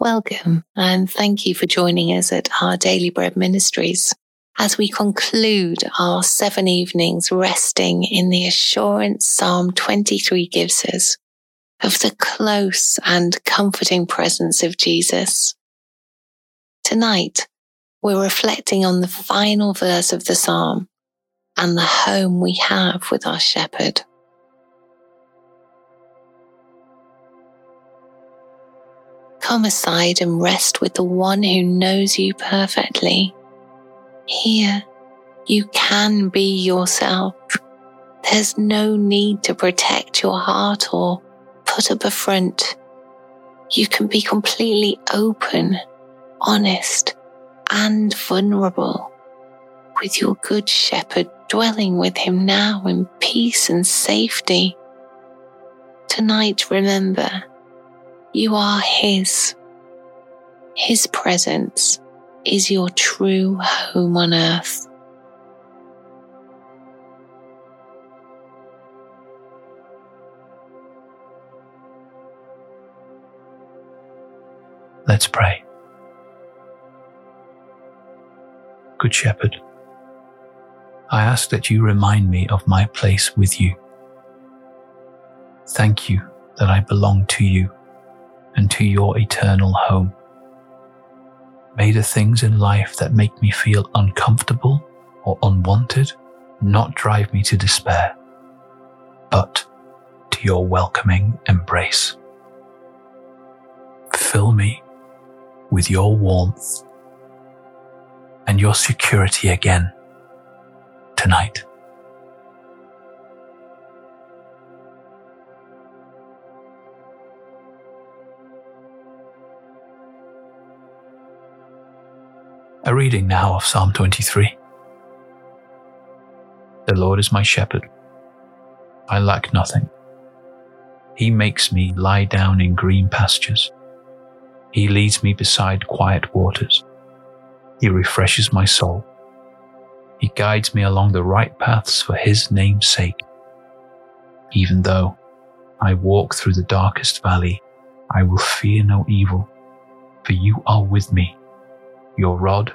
Welcome and thank you for joining us at our Daily Bread Ministries as we conclude our seven evenings resting in the assurance Psalm 23 gives us of the close and comforting presence of Jesus. Tonight, we're reflecting on the final verse of the Psalm and the home we have with our shepherd. Come aside and rest with the one who knows you perfectly. Here, you can be yourself. There's no need to protect your heart or put up a front. You can be completely open, honest, and vulnerable with your good shepherd dwelling with him now in peace and safety. Tonight, remember, you are his. His presence is your true home on earth. Let's pray. Good Shepherd, I ask that you remind me of my place with you. Thank you that I belong to you and to your eternal home. May the things in life that make me feel uncomfortable or unwanted not drive me to despair, but to your welcoming embrace. Fill me with your warmth and your security again tonight. A reading now of Psalm 23. The Lord is my shepherd. I lack nothing. He makes me lie down in green pastures. He leads me beside quiet waters. He refreshes my soul. He guides me along the right paths for His name's sake. Even though I walk through the darkest valley, I will fear no evil, for you are with me. Your rod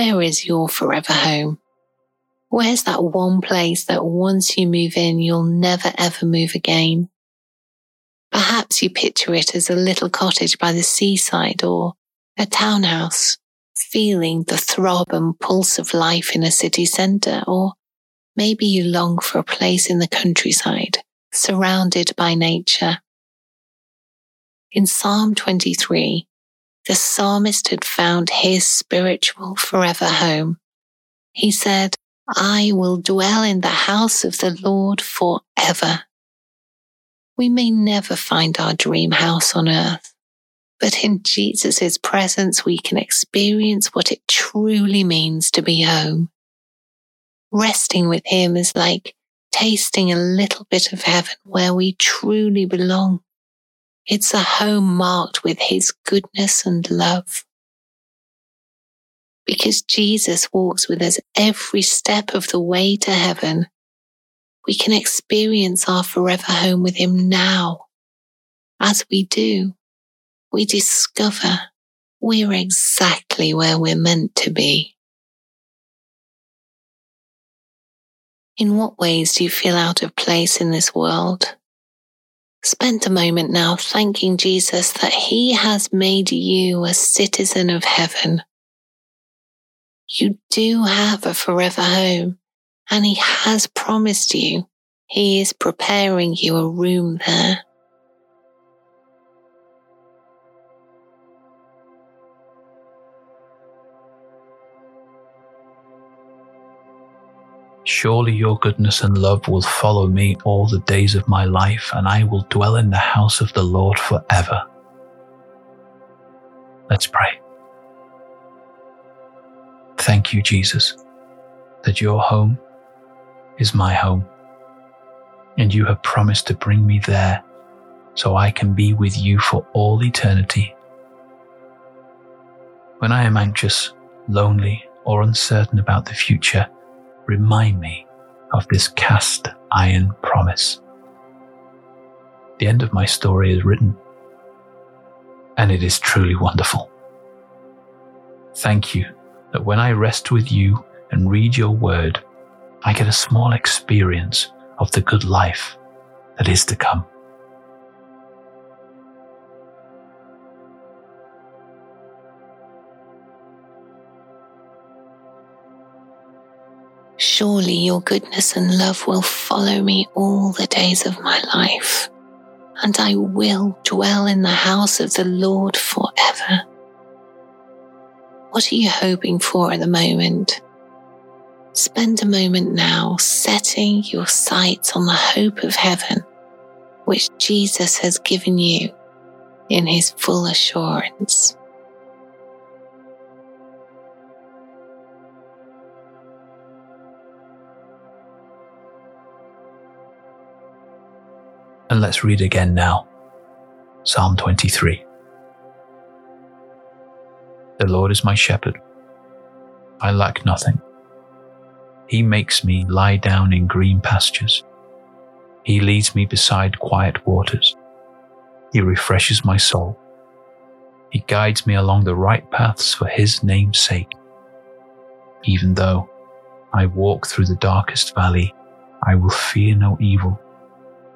Where is your forever home? Where's that one place that once you move in, you'll never ever move again? Perhaps you picture it as a little cottage by the seaside or a townhouse, feeling the throb and pulse of life in a city centre, or maybe you long for a place in the countryside, surrounded by nature. In Psalm 23, the psalmist had found his spiritual forever home. He said, I will dwell in the house of the Lord forever. We may never find our dream house on earth, but in Jesus' presence, we can experience what it truly means to be home. Resting with Him is like tasting a little bit of heaven where we truly belong. It's a home marked with his goodness and love. Because Jesus walks with us every step of the way to heaven, we can experience our forever home with him now. As we do, we discover we're exactly where we're meant to be. In what ways do you feel out of place in this world? Spend a moment now thanking Jesus that he has made you a citizen of heaven. You do have a forever home and he has promised you he is preparing you a room there. Surely your goodness and love will follow me all the days of my life, and I will dwell in the house of the Lord forever. Let's pray. Thank you, Jesus, that your home is my home, and you have promised to bring me there so I can be with you for all eternity. When I am anxious, lonely, or uncertain about the future, remind me of this cast iron promise. The end of my story is written, and it is truly wonderful. Thank you that when I rest with you and read your word, I get a small experience of the good life that is to come. Surely your goodness and love will follow me all the days of my life, and I will dwell in the house of the Lord forever. What are you hoping for at the moment? Spend a moment now setting your sights on the hope of heaven, which Jesus has given you in his full assurance. And let's read again now. Psalm 23. The Lord is my shepherd. I lack nothing. He makes me lie down in green pastures. He leads me beside quiet waters. He refreshes my soul. He guides me along the right paths for his name's sake. Even though I walk through the darkest valley, I will fear no evil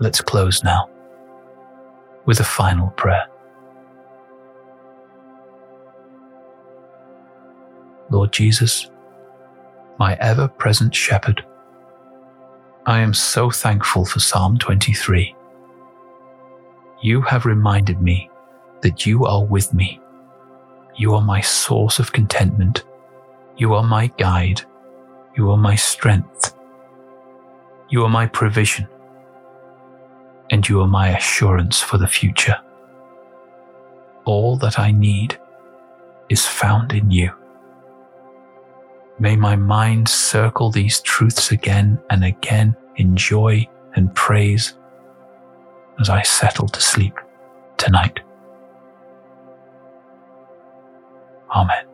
Let's close now with a final prayer. Lord Jesus, my ever present shepherd, I am so thankful for Psalm 23. You have reminded me that you are with me. You are my source of contentment. You are my guide. You are my strength. You are my provision and you are my assurance for the future. All that I need is found in you. May my mind circle these truths again and again in joy and praise as I settle to sleep tonight. Amen.